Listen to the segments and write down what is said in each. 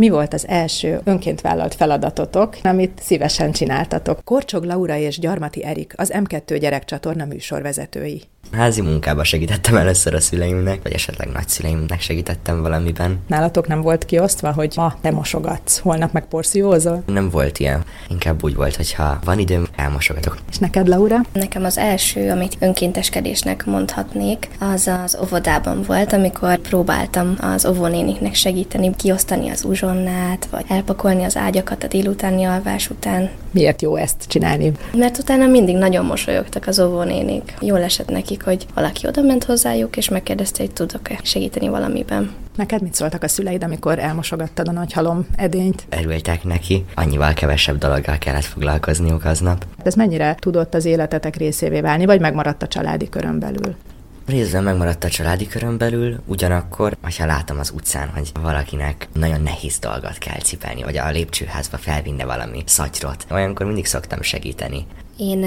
Mi volt az első önként vállalt feladatotok, amit szívesen csináltatok? Korcsog Laura és Gyarmati Erik, az M2 gyerekcsatorna műsorvezetői. Házi munkába segítettem először a szüleimnek, vagy esetleg nagyszüleimnek segítettem valamiben. Nálatok nem volt kiosztva, hogy ma te mosogatsz, holnap meg porciózol? Nem volt ilyen. Inkább úgy volt, hogy ha van időm, elmosogatok. És neked, Laura? Nekem az első, amit önkénteskedésnek mondhatnék, az az óvodában volt, amikor próbáltam az óvónéniknek segíteni, kiosztani az uzsonnát, vagy elpakolni az ágyakat a délutáni alvás után. Miért jó ezt csinálni? Mert utána mindig nagyon mosolyogtak az óvónénik. Jól esett nekik, hogy valaki oda ment hozzájuk, és megkérdezte, hogy tudok-e segíteni valamiben. Neked mit szóltak a szüleid, amikor elmosogattad a nagy halom edényt? Örültek neki, annyival kevesebb dologgal kellett foglalkozniuk aznap. Ez mennyire tudott az életetek részévé válni, vagy megmaradt a családi körön belül? Részben megmaradt a családi körön belül, ugyanakkor, ha látom az utcán, hogy valakinek nagyon nehéz dolgot kell cipelni, vagy a lépcsőházba felvinne valami szatyrot, olyankor mindig szoktam segíteni. Én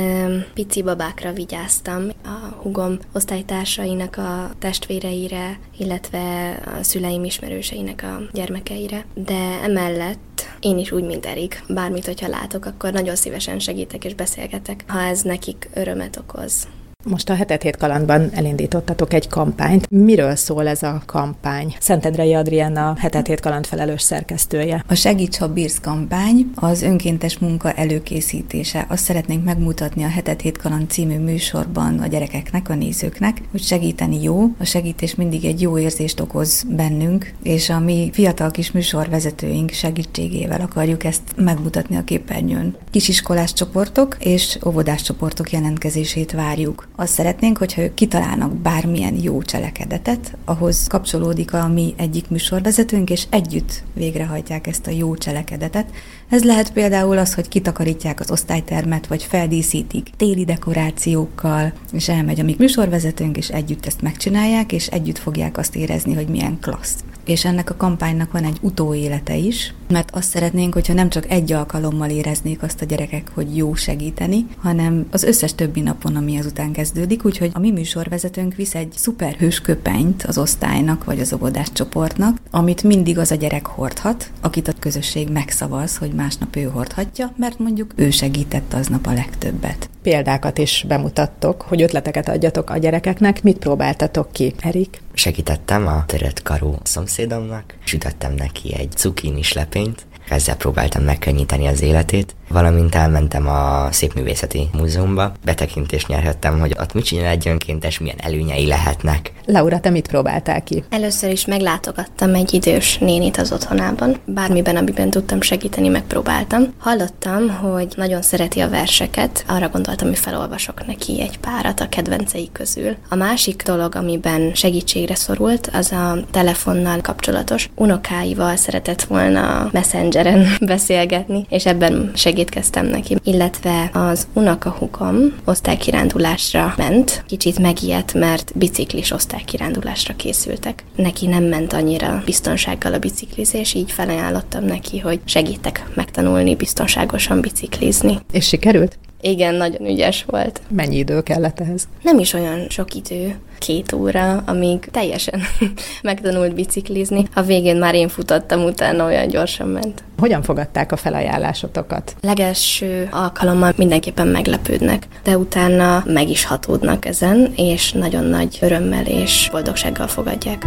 pici babákra vigyáztam, a hugom osztálytársainak a testvéreire, illetve a szüleim ismerőseinek a gyermekeire, de emellett én is úgy, mint Erik, bármit, hogyha látok, akkor nagyon szívesen segítek és beszélgetek, ha ez nekik örömet okoz. Most a hetet hét kalandban elindítottatok egy kampányt. Miről szól ez a kampány? Szentendrei Adriana hetet hét kaland felelős szerkesztője. A Segíts, ha bírsz kampány az önkéntes munka előkészítése. Azt szeretnénk megmutatni a hetet hét kaland című műsorban a gyerekeknek, a nézőknek, hogy segíteni jó. A segítés mindig egy jó érzést okoz bennünk, és a mi fiatal kis műsorvezetőink segítségével akarjuk ezt megmutatni a képernyőn. Kisiskolás csoportok és óvodás csoportok jelentkezését várjuk. Azt szeretnénk, hogyha ők kitalálnak bármilyen jó cselekedetet, ahhoz kapcsolódik a mi egyik műsorvezetőnk, és együtt végrehajtják ezt a jó cselekedetet. Ez lehet például az, hogy kitakarítják az osztálytermet, vagy feldíszítik téli dekorációkkal, és elmegy a mi műsorvezetőnk, és együtt ezt megcsinálják, és együtt fogják azt érezni, hogy milyen klassz és ennek a kampánynak van egy utóélete is, mert azt szeretnénk, hogyha nem csak egy alkalommal éreznék azt a gyerekek, hogy jó segíteni, hanem az összes többi napon, ami azután kezdődik, úgyhogy a mi műsorvezetőnk visz egy szuperhős köpenyt az osztálynak vagy az óvodás csoportnak, amit mindig az a gyerek hordhat, akit a közösség megszavaz, hogy másnap ő hordhatja, mert mondjuk ő segített aznap a legtöbbet. Példákat is bemutattok, hogy ötleteket adjatok a gyerekeknek. Mit próbáltatok ki, Erik? Segítettem a törött karú szomszédomnak, sütöttem neki egy cukinis lepényt, mind ezzel próbáltam megkönnyíteni az életét, valamint elmentem a Szépművészeti Múzeumba, betekintést nyerhettem, hogy ott mit csinál egy önkéntes, milyen előnyei lehetnek. Laura, te mit próbáltál ki? Először is meglátogattam egy idős nénit az otthonában. Bármiben, amiben tudtam segíteni, megpróbáltam. Hallottam, hogy nagyon szereti a verseket, arra gondoltam, hogy felolvasok neki egy párat a kedvencei közül. A másik dolog, amiben segítségre szorult, az a telefonnal kapcsolatos. Unokáival szeretett volna messengeren beszélgetni, és ebben segítkeztem neki. Illetve az unokahukom osztálykirándulásra ment, kicsit megijedt, mert biciklis osztály osztálykirándulásra készültek. Neki nem ment annyira biztonsággal a biciklizés, így felajánlottam neki, hogy segítek megtanulni biztonságosan biciklizni. És sikerült? Igen, nagyon ügyes volt. Mennyi idő kellett ehhez? Nem is olyan sok idő, két óra, amíg teljesen megtanult biciklizni. A végén már én futottam, utána olyan gyorsan ment. Hogyan fogadták a felajánlásotokat? Legelső alkalommal mindenképpen meglepődnek, de utána meg is hatódnak ezen, és nagyon nagy örömmel és boldogsággal fogadják.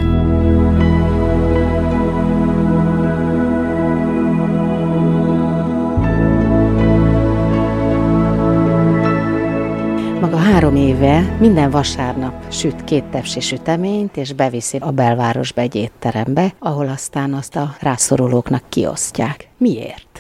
Éve minden vasárnap süt két tepsi süteményt, és beviszi a belvárosba egy étterembe, ahol aztán azt a rászorulóknak kiosztják. Miért?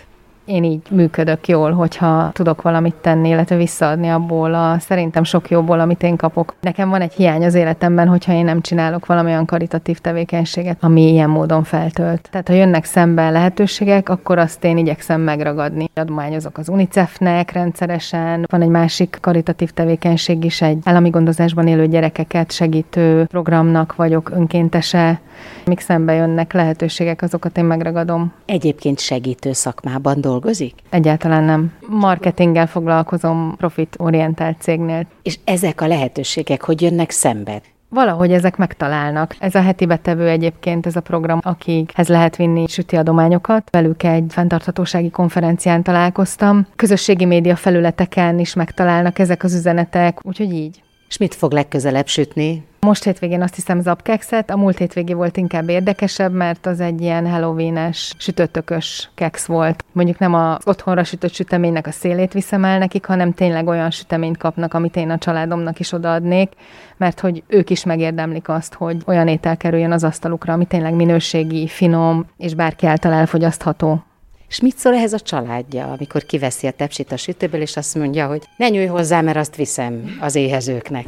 Én így működök jól, hogyha tudok valamit tenni, illetve visszaadni abból a szerintem sok jóból, amit én kapok. Nekem van egy hiány az életemben, hogyha én nem csinálok valamilyen karitatív tevékenységet, ami ilyen módon feltölt. Tehát ha jönnek szembe lehetőségek, akkor azt én igyekszem megragadni. Adományozok az UNICEF-nek rendszeresen. Van egy másik karitatív tevékenység is, egy állami gondozásban élő gyerekeket segítő programnak vagyok önkéntese Mik szembe jönnek lehetőségek, azokat én megragadom. Egyébként segítő szakmában dolgozik? Egyáltalán nem. Marketinggel foglalkozom profitorientált cégnél. És ezek a lehetőségek hogy jönnek szembe? Valahogy ezek megtalálnak. Ez a heti betevő egyébként, ez a program, akikhez lehet vinni süti adományokat. Velük egy fenntarthatósági konferencián találkoztam. Közösségi média felületeken is megtalálnak ezek az üzenetek, úgyhogy így. És mit fog legközelebb sütni? Most hétvégén azt hiszem zapkekszet, a múlt hétvégén volt inkább érdekesebb, mert az egy ilyen halloween-es sütöttökös keksz volt. Mondjuk nem az otthonra sütött süteménynek a szélét viszem el nekik, hanem tényleg olyan süteményt kapnak, amit én a családomnak is odaadnék, mert hogy ők is megérdemlik azt, hogy olyan étel kerüljön az asztalukra, ami tényleg minőségi, finom, és bárki által elfogyasztható. És mit szól ehhez a családja, amikor kiveszi a tepsit a sütőből, és azt mondja, hogy ne nyújj hozzá, mert azt viszem az éhezőknek.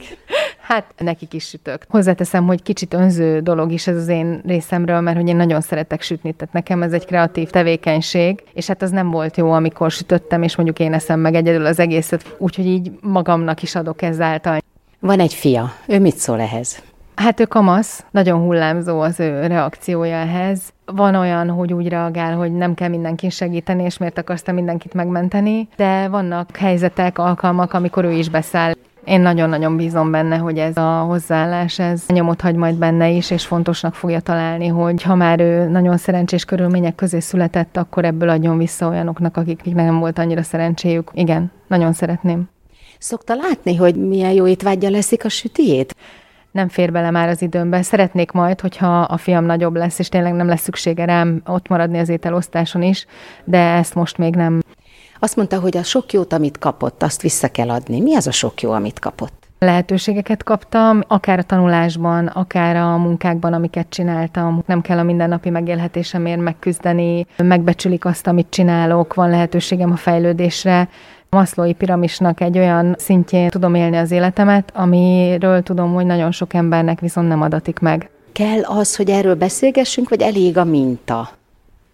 Hát nekik is sütök. Hozzáteszem, hogy kicsit önző dolog is ez az én részemről, mert hogy én nagyon szeretek sütni, tehát nekem ez egy kreatív tevékenység, és hát az nem volt jó, amikor sütöttem, és mondjuk én eszem meg egyedül az egészet, úgyhogy így magamnak is adok ezáltal. Van egy fia, ő mit szól ehhez? Hát ő kamasz, nagyon hullámzó az ő reakciója ehhez. Van olyan, hogy úgy reagál, hogy nem kell mindenkin segíteni, és miért akarsz mindenkit megmenteni, de vannak helyzetek, alkalmak, amikor ő is beszáll. Én nagyon-nagyon bízom benne, hogy ez a hozzáállás, ez nyomot hagy majd benne is, és fontosnak fogja találni, hogy ha már ő nagyon szerencsés körülmények közé született, akkor ebből adjon vissza olyanoknak, akiknek nem volt annyira szerencséjük. Igen, nagyon szeretném. Szokta látni, hogy milyen jó étvágya leszik a sütiét? Nem fér bele már az időmbe. Szeretnék majd, hogyha a fiam nagyobb lesz, és tényleg nem lesz szüksége rám ott maradni az ételosztáson is, de ezt most még nem. Azt mondta, hogy a sok jót, amit kapott, azt vissza kell adni. Mi az a sok jó, amit kapott? Lehetőségeket kaptam, akár a tanulásban, akár a munkákban, amiket csináltam. Nem kell a mindennapi megélhetésemért megküzdeni, megbecsülik azt, amit csinálok, van lehetőségem a fejlődésre. Maszlói piramisnak egy olyan szintjén tudom élni az életemet, amiről tudom, hogy nagyon sok embernek viszont nem adatik meg. Kell az, hogy erről beszélgessünk, vagy elég a minta?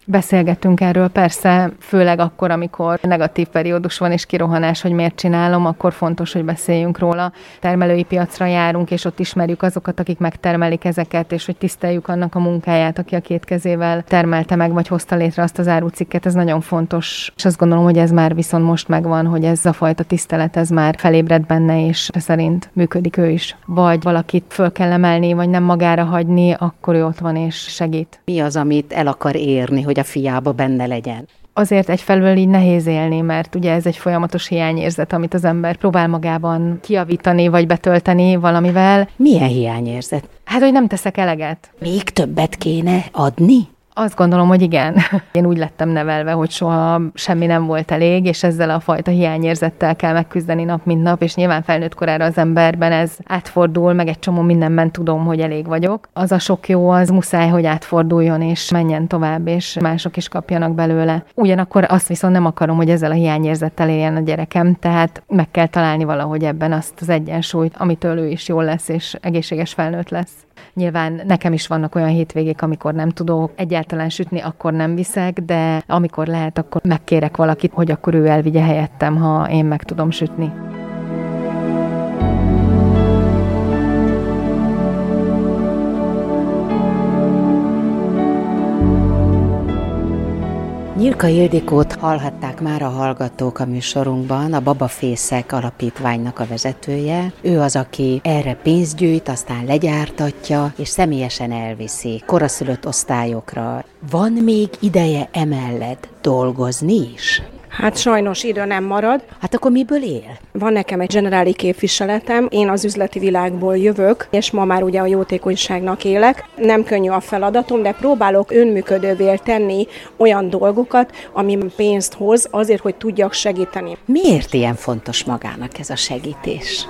Beszélgetünk erről persze, főleg akkor, amikor negatív periódus van és kirohanás, hogy miért csinálom, akkor fontos, hogy beszéljünk róla. Termelői piacra járunk, és ott ismerjük azokat, akik megtermelik ezeket, és hogy tiszteljük annak a munkáját, aki a két kezével termelte meg, vagy hozta létre azt az árucikket. Ez nagyon fontos, és azt gondolom, hogy ez már viszont most megvan, hogy ez a fajta tisztelet, ez már felébred benne, és szerint működik ő is. Vagy valakit föl kell emelni, vagy nem magára hagyni, akkor ő ott van és segít. Mi az, amit el akar érni, hogy hogy a fiába benne legyen. Azért egyfelől így nehéz élni, mert ugye ez egy folyamatos hiányérzet, amit az ember próbál magában kiavítani, vagy betölteni valamivel. Milyen hiányérzet? Hát, hogy nem teszek eleget. Még többet kéne adni? Azt gondolom, hogy igen. Én úgy lettem nevelve, hogy soha semmi nem volt elég, és ezzel a fajta hiányérzettel kell megküzdeni nap, mint nap, és nyilván felnőtt korára az emberben ez átfordul, meg egy csomó mindenben tudom, hogy elég vagyok. Az a sok jó, az muszáj, hogy átforduljon, és menjen tovább, és mások is kapjanak belőle. Ugyanakkor azt viszont nem akarom, hogy ezzel a hiányérzettel éljen a gyerekem, tehát meg kell találni valahogy ebben azt az egyensúlyt, amitől ő is jól lesz, és egészséges felnőtt lesz. Nyilván nekem is vannak olyan hétvégék, amikor nem tudok egyáltalán sütni, akkor nem viszek, de amikor lehet, akkor megkérek valakit, hogy akkor ő elvigye helyettem, ha én meg tudom sütni. Nyilka Ildikót hallhatták már a hallgatók a műsorunkban, a Babafészek alapítványnak a vezetője. Ő az, aki erre pénzt gyűjt, aztán legyártatja, és személyesen elviszi koraszülött osztályokra. Van még ideje emellett dolgozni is? Hát sajnos idő nem marad. Hát akkor miből él? Van nekem egy generáli képviseletem, én az üzleti világból jövök, és ma már ugye a jótékonyságnak élek. Nem könnyű a feladatom, de próbálok önműködővé tenni olyan dolgokat, ami pénzt hoz, azért, hogy tudjak segíteni. Miért ilyen fontos magának ez a segítés?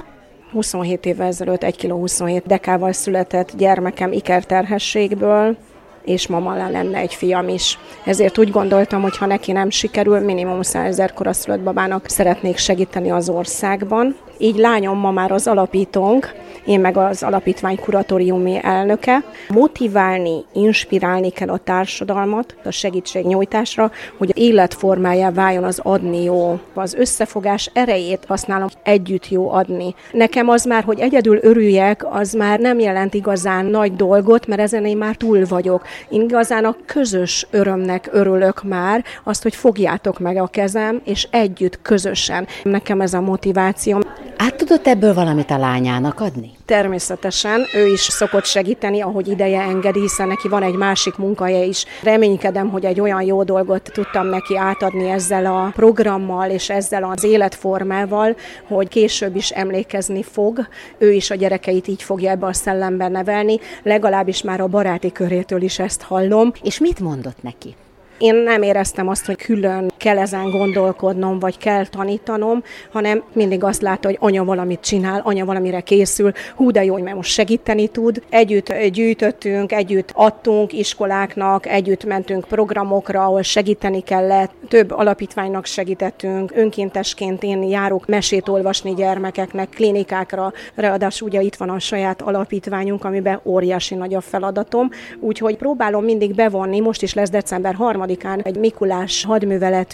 27 évvel ezelőtt 1 kg 27 dekával született gyermekem ikerterhességből, és mama lenne egy fiam is. Ezért úgy gondoltam, hogy ha neki nem sikerül, minimum 100 ezer koraszülött babának szeretnék segíteni az országban, Így lányom ma már az alapítónk, én meg az alapítvány kuratóriumi elnöke. Motiválni, inspirálni kell a társadalmat a segítségnyújtásra, hogy életformájá váljon az adni jó. Az összefogás erejét használom, együtt jó adni. Nekem az már, hogy egyedül örüljek, az már nem jelent igazán nagy dolgot, mert ezen én már túl vagyok. Én igazán a közös örömnek örülök már, azt, hogy fogjátok meg a kezem, és együtt, közösen. Nekem ez a motiváció. Át tudott ebből valamit a lányának adni? Természetesen ő is szokott segíteni, ahogy ideje engedi, hiszen neki van egy másik munkahelye is. Reménykedem, hogy egy olyan jó dolgot tudtam neki átadni ezzel a programmal és ezzel az életformával, hogy később is emlékezni fog. Ő is a gyerekeit így fogja ebbe a szellemben nevelni, legalábbis már a baráti körétől is ezt hallom. És mit mondott neki? Én nem éreztem azt, hogy külön kell ezen gondolkodnom, vagy kell tanítanom, hanem mindig azt látta, hogy anya valamit csinál, anya valamire készül, hú de jó, hogy most segíteni tud. Együtt gyűjtöttünk, együtt adtunk iskoláknak, együtt mentünk programokra, ahol segíteni kellett, több alapítványnak segítettünk, önkéntesként én járok mesét olvasni gyermekeknek, klinikákra, ráadásul ugye itt van a saját alapítványunk, amiben óriási nagy a feladatom, úgyhogy próbálom mindig bevonni, most is lesz december 3 harmadikán egy Mikulás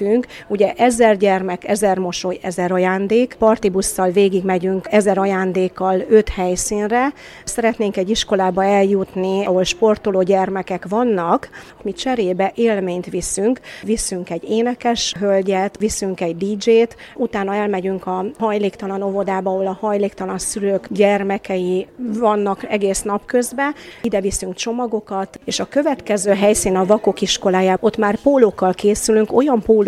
hadműveletünk, ugye ezer gyermek, ezer mosoly, ezer ajándék, partibusszal végig megyünk ezer ajándékkal öt helyszínre. Szeretnénk egy iskolába eljutni, ahol sportoló gyermekek vannak, mi cserébe élményt viszünk, viszünk egy énekes hölgyet, viszünk egy DJ-t, utána elmegyünk a hajléktalan óvodába, ahol a hajléktalan szülők gyermekei vannak egész nap közben, ide viszünk csomagokat, és a következő helyszín a vakok iskolájában, ott már pólókkal készülünk, olyan pólókkal,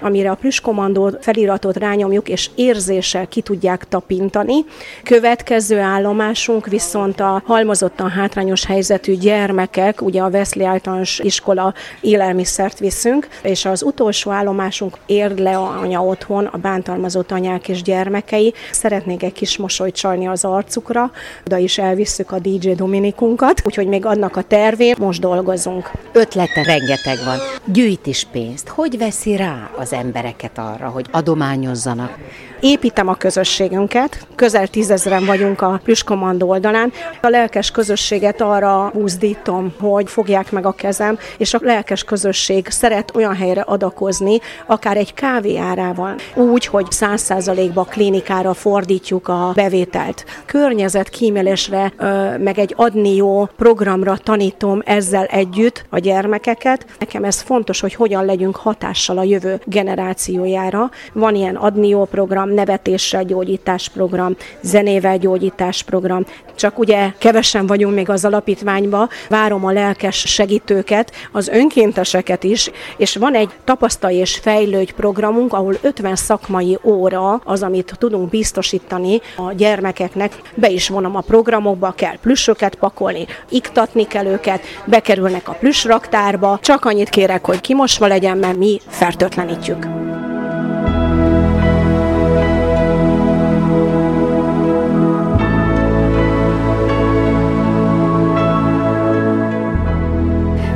amire a plüskomandó feliratot rányomjuk, és érzéssel ki tudják tapintani. Következő állomásunk viszont a halmozottan hátrányos helyzetű gyermekek, ugye a Veszli általános iskola élelmiszert viszünk, és az utolsó állomásunk Érdle anya otthon, a bántalmazott anyák és gyermekei. Szeretnék egy kis mosolyt csalni az arcukra, oda is elvisszük a DJ Dominikunkat, úgyhogy még adnak a tervén, most dolgozunk. Ötlete rengeteg van gyűjt is pénzt. Hogy veszi rá az embereket arra, hogy adományozzanak? Építem a közösségünket, közel tízezren vagyunk a Plüskomandó oldalán. A lelkes közösséget arra buzdítom, hogy fogják meg a kezem, és a lelkes közösség szeret olyan helyre adakozni, akár egy kávé árával, úgy, hogy száz százalékba klinikára fordítjuk a bevételt. Környezet kímélésre, meg egy adni jó programra tanítom ezzel együtt a gyermekeket. Nekem ez fontos, hogy hogyan legyünk hatással a jövő generációjára. Van ilyen adni jó program, nevetéssel gyógyítás program, zenével gyógyítás program. Csak ugye kevesen vagyunk még az alapítványba, várom a lelkes segítőket, az önkénteseket is, és van egy tapasztalj és fejlődj programunk, ahol 50 szakmai óra az, amit tudunk biztosítani a gyermekeknek. Be is vonom a programokba, kell plüssöket pakolni, iktatni kell őket, bekerülnek a plüssraktárba, csak annyit kérek, hogy kimosva legyen, mert mi fertőtlenítjük.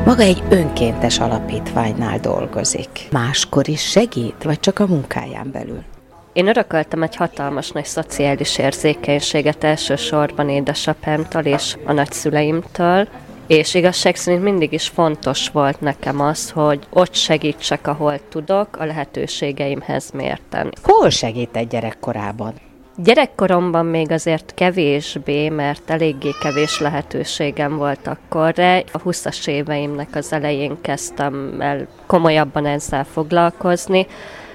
Maga egy önkéntes alapítványnál dolgozik. Máskor is segít, vagy csak a munkáján belül? Én örököltem egy hatalmas nagy szociális érzékenységet elsősorban édesapámtól és a nagyszüleimtől, és igazság szerint mindig is fontos volt nekem az, hogy ott segítsek, ahol tudok, a lehetőségeimhez mérten. Hol segít egy gyerekkorában? Gyerekkoromban még azért kevésbé, mert eléggé kevés lehetőségem volt akkor, de a 20-as éveimnek az elején kezdtem el komolyabban ezzel foglalkozni.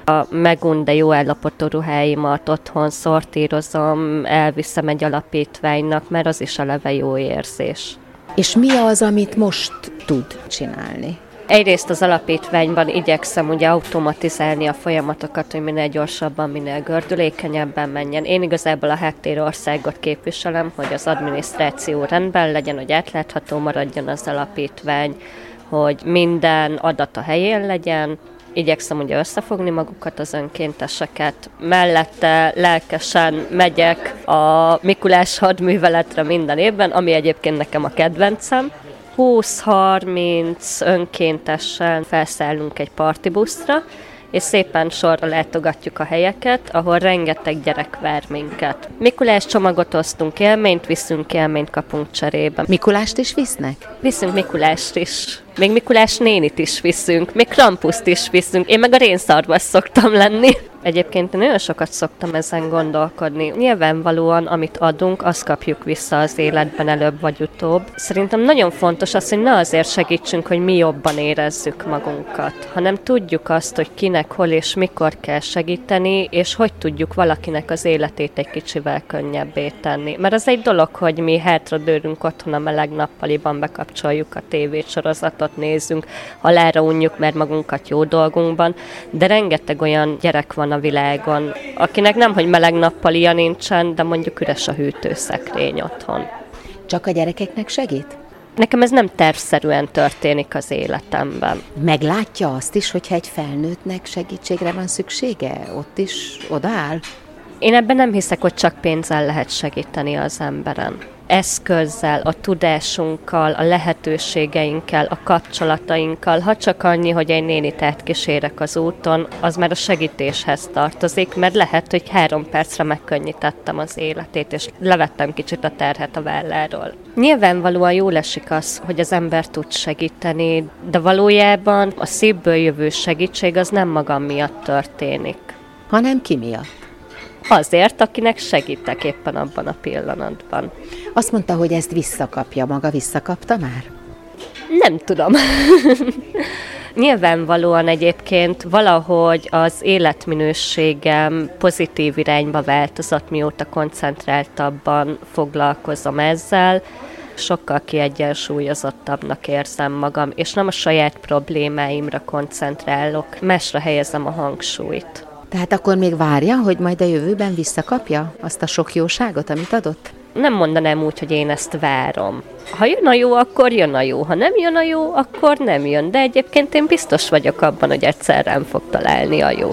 A megun, de jó állapotú ruháimat otthon szortírozom, elviszem egy alapítványnak, mert az is eleve jó érzés. És mi az, amit most tud csinálni? Egyrészt az alapítványban igyekszem ugye automatizálni a folyamatokat, hogy minél gyorsabban, minél gördülékenyebben menjen. Én igazából a országot képviselem, hogy az adminisztráció rendben legyen, hogy átlátható maradjon az alapítvány, hogy minden adat a helyén legyen, igyekszem ugye összefogni magukat az önkénteseket. Mellette lelkesen megyek a Mikulás hadműveletre minden évben, ami egyébként nekem a kedvencem. 20-30 önkéntesen felszállunk egy partibuszra, és szépen sorra látogatjuk a helyeket, ahol rengeteg gyerek vár minket. Mikulás csomagot osztunk, élményt viszünk, élményt kapunk cserébe. Mikulást is visznek? Viszünk Mikulást is. Még Mikulás nénit is viszünk, még Krampuszt is viszünk. Én meg a rénszarvas szoktam lenni. Egyébként nagyon sokat szoktam ezen gondolkodni. Nyilvánvalóan, amit adunk, azt kapjuk vissza az életben előbb vagy utóbb. Szerintem nagyon fontos az, hogy ne azért segítsünk, hogy mi jobban érezzük magunkat, hanem tudjuk azt, hogy kinek, hol és mikor kell segíteni, és hogy tudjuk valakinek az életét egy kicsivel könnyebbé tenni. Mert az egy dolog, hogy mi hátradőrünk otthon a meleg nappaliban, bekapcsoljuk a tévésorozatot, nézzünk, halára unjuk, mert magunkat jó dolgunkban, de rengeteg olyan gyerek van a világon, akinek nem, hogy meleg nappalia nincsen, de mondjuk üres a hűtőszekrény otthon. Csak a gyerekeknek segít? Nekem ez nem tervszerűen történik az életemben. Meglátja azt is, hogyha egy felnőttnek segítségre van szüksége? Ott is odaáll? Én ebben nem hiszek, hogy csak pénzzel lehet segíteni az emberen eszközzel, a tudásunkkal, a lehetőségeinkkel, a kapcsolatainkkal, ha csak annyi, hogy egy nénit átkísérek az úton, az már a segítéshez tartozik, mert lehet, hogy három percre megkönnyítettem az életét, és levettem kicsit a terhet a válláról. Nyilvánvalóan jól esik az, hogy az ember tud segíteni, de valójában a szívből jövő segítség az nem magam miatt történik. Hanem ki miatt? Azért, akinek segítek éppen abban a pillanatban. Azt mondta, hogy ezt visszakapja. Maga visszakapta már? Nem tudom. Nyilvánvalóan egyébként valahogy az életminőségem pozitív irányba változott, mióta koncentráltabban foglalkozom ezzel. Sokkal kiegyensúlyozottabbnak érzem magam, és nem a saját problémáimra koncentrálok, másra helyezem a hangsúlyt. Tehát akkor még várja, hogy majd a jövőben visszakapja azt a sok jóságot, amit adott? Nem mondanám úgy, hogy én ezt várom. Ha jön a jó, akkor jön a jó. Ha nem jön a jó, akkor nem jön. De egyébként én biztos vagyok abban, hogy egyszer rám fog találni a jó.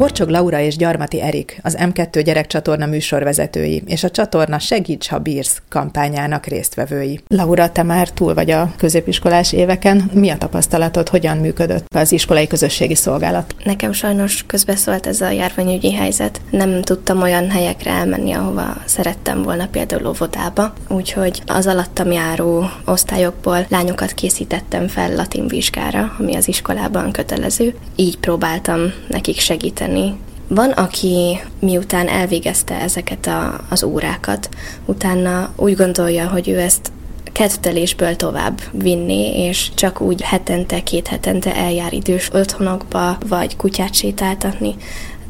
Korcsog Laura és Gyarmati Erik, az M2 gyerekcsatorna műsorvezetői, és a csatorna Segíts, ha bírsz kampányának résztvevői. Laura, te már túl vagy a középiskolás éveken. Mi a tapasztalatod, hogyan működött az iskolai közösségi szolgálat? Nekem sajnos közbeszólt ez a járványügyi helyzet. Nem tudtam olyan helyekre elmenni, ahova szerettem volna, például óvodába. Úgyhogy az alattam járó osztályokból lányokat készítettem fel latin vizsgára, ami az iskolában kötelező. Így próbáltam nekik segíteni segíteni. Van, aki miután elvégezte ezeket a, az órákat, utána úgy gondolja, hogy ő ezt kedvtelésből tovább vinni, és csak úgy hetente, két hetente eljár idős otthonokba, vagy kutyát sétáltatni,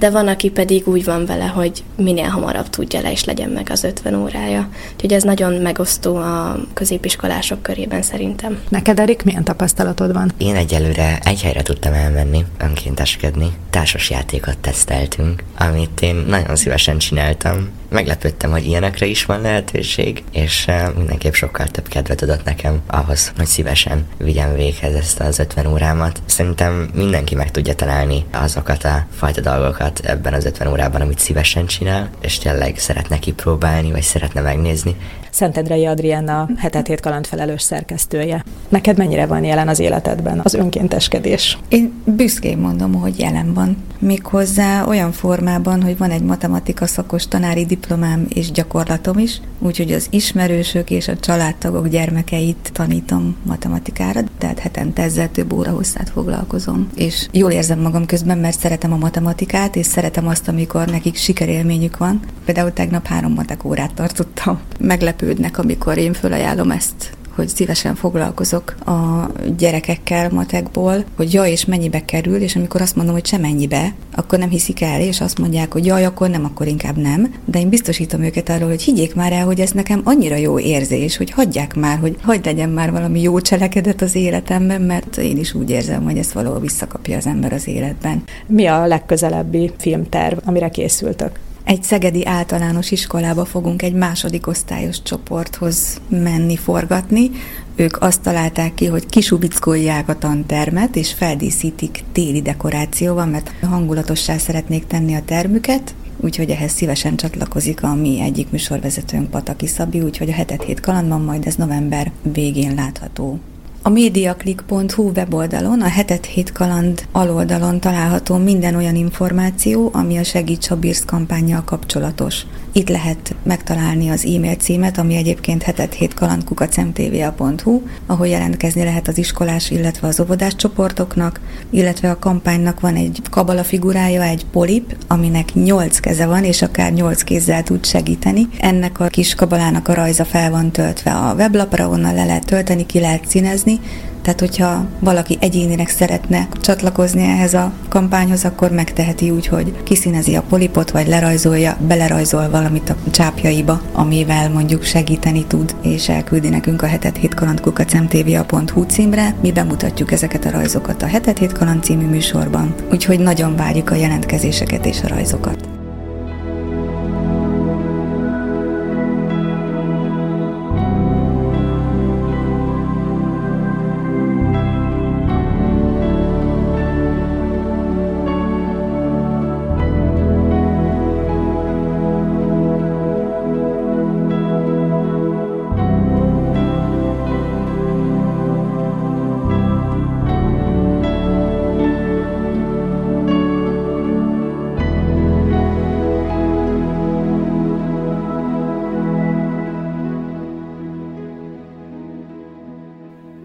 de van, aki pedig úgy van vele, hogy minél hamarabb tudja le, és legyen meg az 50 órája. Úgyhogy ez nagyon megosztó a középiskolások körében szerintem. Neked, Erik, milyen tapasztalatod van? Én egyelőre egy helyre tudtam elmenni, önkénteskedni. Társas játékot teszteltünk, amit én nagyon szívesen csináltam. Meglepődtem, hogy ilyenekre is van lehetőség, és mindenképp sokkal több kedvet adott nekem ahhoz, hogy szívesen vigyem véghez ezt az 50 órámat. Szerintem mindenki meg tudja találni azokat a fajta dolgokat, dolgokat ebben az 50 órában, amit szívesen csinál, és tényleg szeretne kipróbálni, vagy szeretne megnézni. Szentendrei Adriana hetet hét kaland felelős szerkesztője. Neked mennyire van jelen az életedben az önkénteskedés? Én büszkén mondom, hogy jelen van. Méghozzá olyan formában, hogy van egy matematika szakos tanári diplomám és gyakorlatom is, úgyhogy az ismerősök és a családtagok gyermekeit tanítom matematikára, tehát hetente ezzel több óra hosszát foglalkozom. És jól érzem magam közben, mert szeretem a matematikát, és szeretem azt, amikor nekik sikerélményük van. Például tegnap három matek órát tartottam. Meglepődnek, amikor én fölajánlom ezt hogy szívesen foglalkozok a gyerekekkel matekból, hogy jaj, és mennyibe kerül, és amikor azt mondom, hogy sem mennyibe, akkor nem hiszik el, és azt mondják, hogy jaj, akkor nem, akkor inkább nem. De én biztosítom őket arról, hogy higgyék már el, hogy ez nekem annyira jó érzés, hogy hagyják már, hogy hagyd legyen már valami jó cselekedet az életemben, mert én is úgy érzem, hogy ezt valahol visszakapja az ember az életben. Mi a legközelebbi filmterv, amire készültök? Egy szegedi általános iskolába fogunk egy második osztályos csoporthoz menni forgatni. Ők azt találták ki, hogy kisubickolják a tantermet, és feldíszítik téli dekorációval, mert hangulatossá szeretnék tenni a termüket, úgyhogy ehhez szívesen csatlakozik a mi egyik műsorvezetőnk Pataki Szabi, úgyhogy a hetet hét kalandban majd ez november végén látható. A mediaclick.hu weboldalon, a hetet hét kaland aloldalon található minden olyan információ, ami a Segíts a Bírsz kampányjal kapcsolatos. Itt lehet megtalálni az e-mail címet, ami egyébként hetet hét kalandkukacmtva.hu, ahol jelentkezni lehet az iskolás, illetve az óvodás csoportoknak, illetve a kampánynak van egy kabala figurája, egy polip, aminek nyolc keze van, és akár nyolc kézzel tud segíteni. Ennek a kis kabalának a rajza fel van töltve a weblapra, onnan le lehet tölteni, ki lehet színezni, tehát, hogyha valaki egyénileg szeretne csatlakozni ehhez a kampányhoz, akkor megteheti úgy, hogy kiszínezi a polipot, vagy lerajzolja, belerajzol valamit a csápjaiba, amivel mondjuk segíteni tud, és elküldi nekünk a hetet hét kalandkukacmtva.hu címre. Mi bemutatjuk ezeket a rajzokat a hetet hét kaland című műsorban, úgyhogy nagyon várjuk a jelentkezéseket és a rajzokat.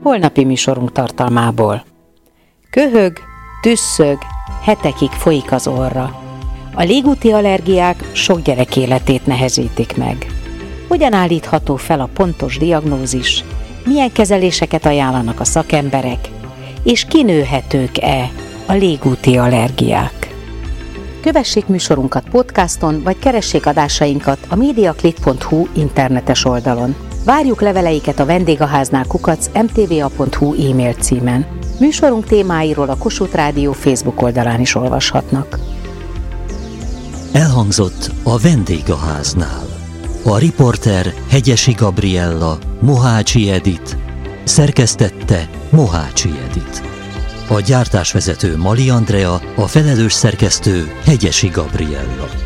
Holnapi műsorunk tartalmából. Köhög, tüsszög, hetekig folyik az orra. A légúti allergiák sok gyerek életét nehezítik meg. Hogyan állítható fel a pontos diagnózis? Milyen kezeléseket ajánlanak a szakemberek? És kinőhetők-e a légúti allergiák? Kövessék műsorunkat podcaston, vagy keressék adásainkat a mediaclick.hu internetes oldalon. Várjuk leveleiket a vendégháznál kukac mtva.hu e-mail címen. Műsorunk témáiról a Kossuth Rádió Facebook oldalán is olvashatnak. Elhangzott a vendégháznál. A riporter Hegyesi Gabriella, Mohácsi Edit, szerkesztette Mohácsi Edit. A gyártásvezető Mali Andrea, a felelős szerkesztő Hegyesi Gabriella.